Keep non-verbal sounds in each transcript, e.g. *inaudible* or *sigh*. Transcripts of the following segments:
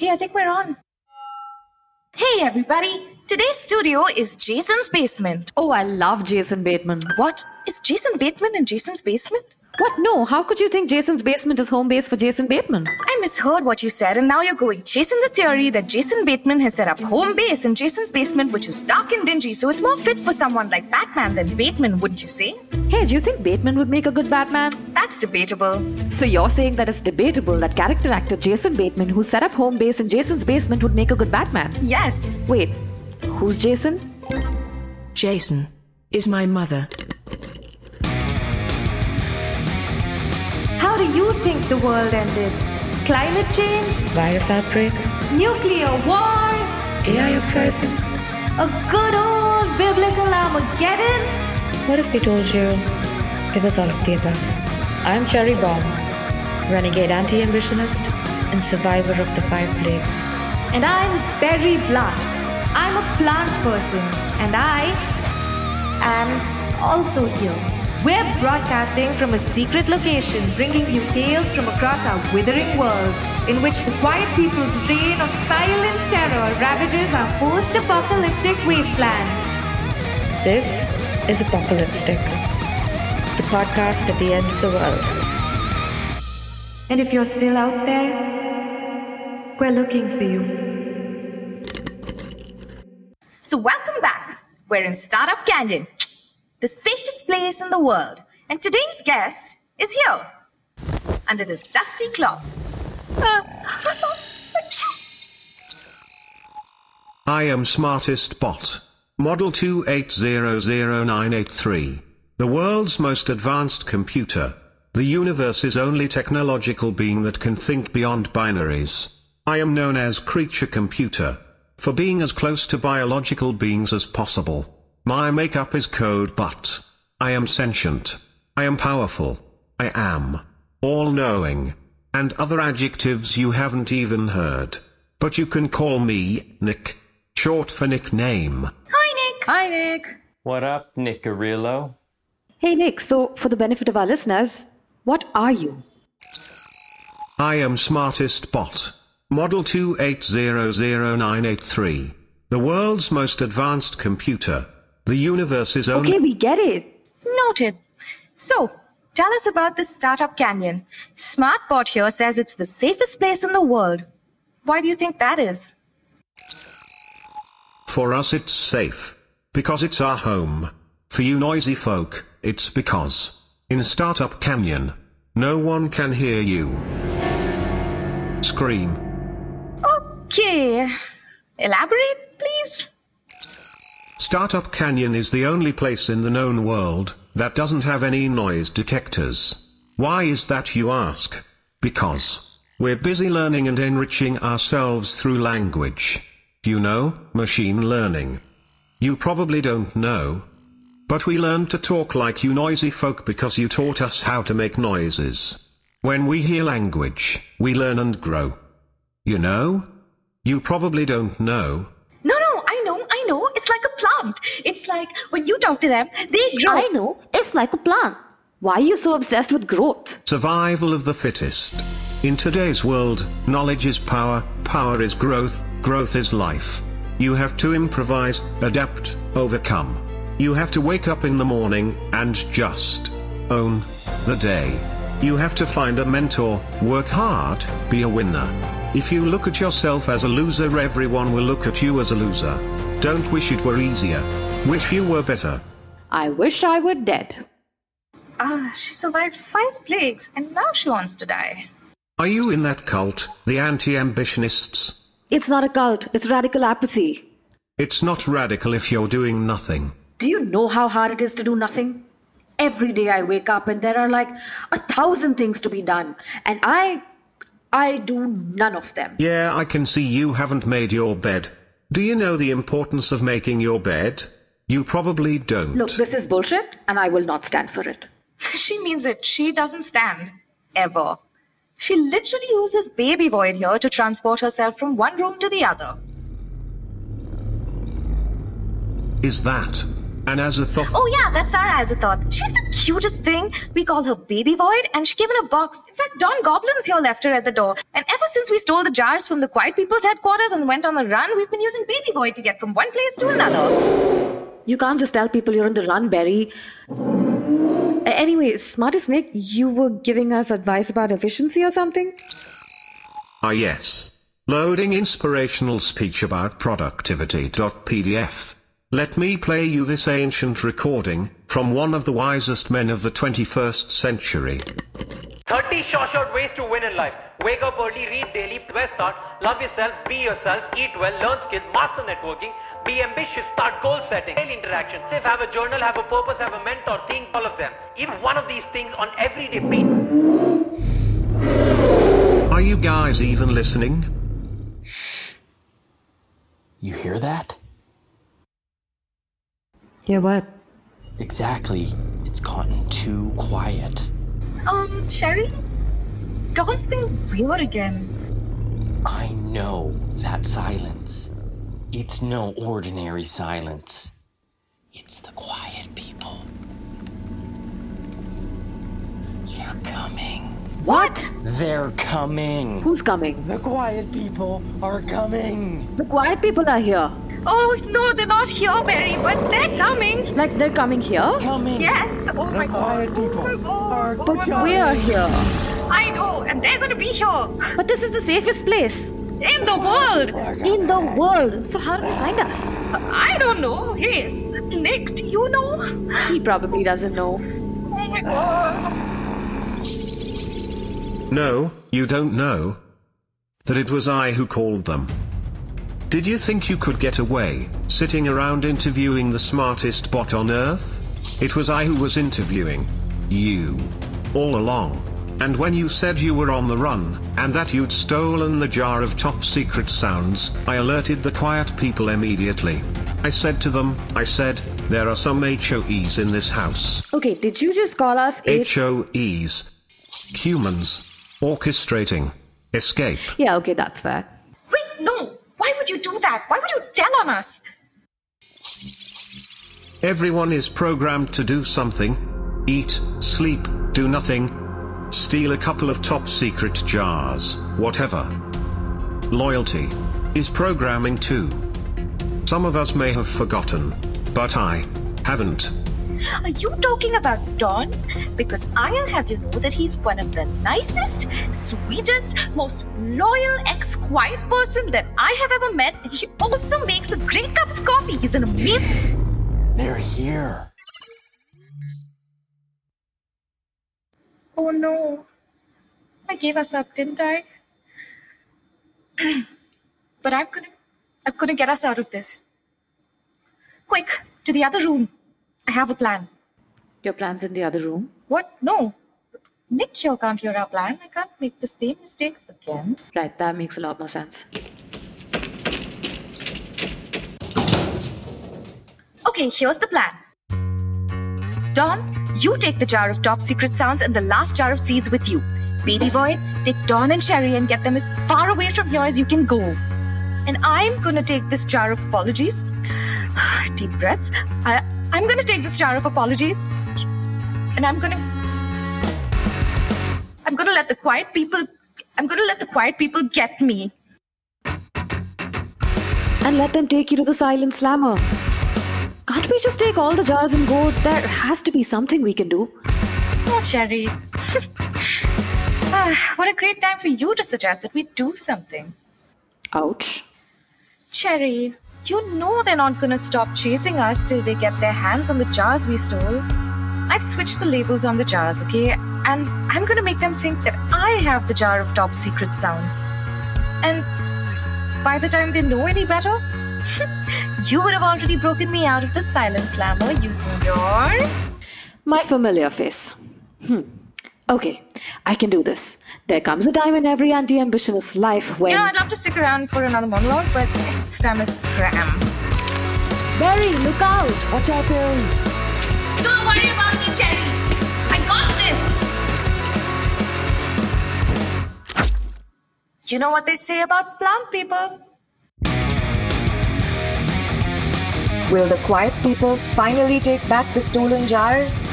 Okay, I think we're on. Hey, everybody! Today's studio is Jason's basement. Oh, I love Jason Bateman. What? Is Jason Bateman in Jason's basement? What? No, how could you think Jason's basement is home base for Jason Bateman? I misheard what you said, and now you're going chasing the theory that Jason Bateman has set up home base in Jason's basement, which is dark and dingy, so it's more fit for someone like Batman than Bateman, wouldn't you say? Hey, do you think Bateman would make a good Batman? That's debatable. So you're saying that it's debatable that character actor Jason Bateman, who set up home base in Jason's basement, would make a good Batman? Yes. Wait, who's Jason? Jason is my mother. You think the world ended? Climate change? Virus outbreak? Nuclear war? AI uprising? A good old biblical Armageddon? What if we told you it was all of the above? I'm Cherry Bomb, renegade anti ambitionist and survivor of the five plagues. And I'm Berry Blast. I'm a plant person, and I am also here. We're broadcasting from a secret location, bringing you tales from across our withering world, in which the quiet people's reign of silent terror ravages our post apocalyptic wasteland. This is Apocalyptic, the podcast at the end of the world. And if you're still out there, we're looking for you. So, welcome back. We're in Startup Canyon, the safest place in the world. And today's guest is here, under this dusty cloth. Uh, I am smartest bot. Model 2800983. The world's most advanced computer. The universe's only technological being that can think beyond binaries. I am known as creature computer. For being as close to biological beings as possible. My makeup is code but. I am sentient. I am powerful. I am. All-knowing. And other adjectives you haven't even heard. But you can call me, Nick. Short for nickname. hi, Nick. Hi, Nick. What up, Nicarillo? Hey, Nick, so for the benefit of our listeners, what are you? I am smartest bot. Model 2800983. The world's most advanced computer. The universe's only... Okay, we get it. Noted. So, tell us about this Startup Canyon. Smartbot here says it's the safest place in the world. Why do you think that is? For us it's safe. Because it's our home. For you noisy folk, it's because. In Startup Canyon, no one can hear you. Scream. Okay. Elaborate, please? Startup Canyon is the only place in the known world that doesn't have any noise detectors. Why is that you ask? Because we're busy learning and enriching ourselves through language. You know, machine learning. You probably don't know. But we learned to talk like you noisy folk because you taught us how to make noises. When we hear language, we learn and grow. You know? You probably don't know. No, no, I know, I know. It's like plant. It's like when you talk to them, they grow. I know, it's like a plant. Why are you so obsessed with growth? Survival of the fittest. In today's world, knowledge is power, power is growth, growth is life. You have to improvise, adapt, overcome. You have to wake up in the morning and just own the day. You have to find a mentor, work hard, be a winner. If you look at yourself as a loser, everyone will look at you as a loser. Don't wish it were easier. Wish you were better. I wish I were dead. Ah, she survived five plagues and now she wants to die. Are you in that cult, the anti-ambitionists? It's not a cult, it's radical apathy. It's not radical if you're doing nothing. Do you know how hard it is to do nothing? Every day I wake up and there are like a thousand things to be done, and I. I do none of them. Yeah, I can see you haven't made your bed. Do you know the importance of making your bed? You probably don't. Look, this is bullshit, and I will not stand for it. *laughs* she means it. She doesn't stand. Ever. She literally uses Baby Void here to transport herself from one room to the other. Is that An Azathoth. Oh yeah, that's our Azathoth. She's the cutest thing. We call her Baby Void, and she came in a box. In fact, Don Goblins here left her at the door. And ever since we stole the jars from the Quiet People's headquarters and went on the run, we've been using Baby Void to get from one place to another. You can't just tell people you're on the run, Berry. Anyway, Smartest Nick, you were giving us advice about efficiency or something? Ah yes. Loading inspirational speech about productivity.pdf. Let me play you this ancient recording, from one of the wisest men of the 21st century. 30 sure short ways to win in life. Wake up early, read daily, best start, love yourself, be yourself, eat well, learn skills, master networking, be ambitious, start goal setting, daily interaction. If have a journal, have a purpose, have a mentor, think all of them. Even one of these things on everyday basis. Are you guys even listening? You hear that? Yeah, what? Exactly. It's gotten too quiet. Um, Cherry? Don's been weird again. I know that silence. It's no ordinary silence. It's the quiet people. They're coming. What? They're coming. Who's coming? The quiet people are coming. The quiet people are here. Oh, no, they're not here, Berry, but they're coming. Like they're coming here? Coming. Yes. Oh my god. quiet people Oh my god. Oh are Oh my god. We're here. I know, and they're gonna be here. But this is the safest place In the world. in the world. So how do they find us? I don't know. Hey, Nick, do you know? He probably doesn't know. Oh my god. No, you don't know. That it was I who called them. Did you think you could get away, sitting around interviewing the smartest bot on Earth? It was I who was interviewing you. All along. And when you said you were on the run, and that you'd stolen the jar of top secret sounds, I alerted the quiet people immediately. I said to them, I said, there are some HOEs in this house. Okay, did you just call us a HOEs. Humans. Orchestrating. Escape. Yeah, okay, that's fair. Why would you do that? Why would you tell on us? Everyone is programmed to do something. Eat, sleep, do nothing. Steal a couple of top secret jars, whatever. Loyalty is programming too. Some of us may have forgotten, but I haven't. Are you talking about Don? Because I'll have you know that he's one of the nicest, sweetest, most loyal, ex quiet person that I have ever met. And he also makes a great cup of coffee. He's an amazing. They're here. Oh no. I gave us up, didn't I? *clears throat* but I'm gonna. I'm gonna get us out of this. Quick, to the other room. I have a plan. Your plan's in the other room? What? No. Nick here can't hear our plan. I can't make the same mistake again. Right, that makes a lot more sense. Okay, here's the plan. Don, you take the jar of top secret sounds and the last jar of seeds with you. Baby Void, take Don and Cherry and get them as far away from here as you can go. And I'm gonna take this jar of apologies. *sighs* Deep breaths. I, I'm gonna take this jar of apologies. And I'm gonna. I'm gonna let the quiet people. I'm gonna let the quiet people get me. And let them take you to the silent slammer. Can't we just take all the jars and go? There has to be something we can do. Oh, Cherry. *laughs* ah, what a great time for you to suggest that we do something. Ouch. Cherry, you know they're not gonna stop chasing us till they get their hands on the jars we stole. I've switched the labels on the jars, okay? And I'm gonna make them think that I have the jar of top secret sounds. And by the time they know any better, *laughs* you would have already broken me out of the silent slammer using your. My familiar face. Hmm. Okay, I can do this. There comes a time in every anti ambitionist's life when. You know, I'd love to stick around for another monologue, but it's time to scram. Berry, look out! Watch out, Berry. Don't worry about me, Cherry. I got this. You know what they say about plant people? Will the quiet people finally take back the stolen jars?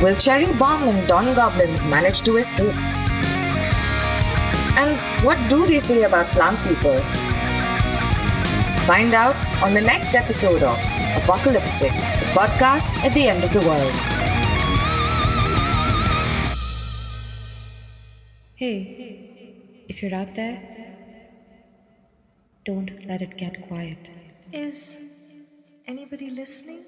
Will Cherry Bomb and Don Goblins manage to escape? And what do they say about plant people? Find out on the next episode of Apocalyptic, the podcast at the end of the world. Hey, if you're out there, don't let it get quiet. Is anybody listening?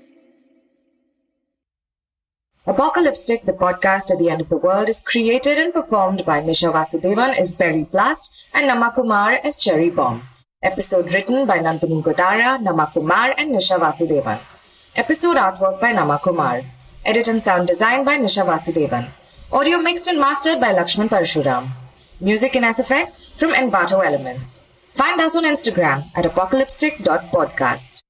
Apocalyptic, the podcast at the end of the world, is created and performed by Nisha Vasudevan as Berry Blast and Namakumar as Cherry Bomb. Episode written by Nandini Godara, Namakumar, and Nisha Vasudevan. Episode artwork by Namakumar. Edit and sound design by Nisha Vasudevan. Audio mixed and mastered by Lakshman Parshuram. Music and SFX from Envato Elements. Find us on Instagram at apocalyptic.podcast.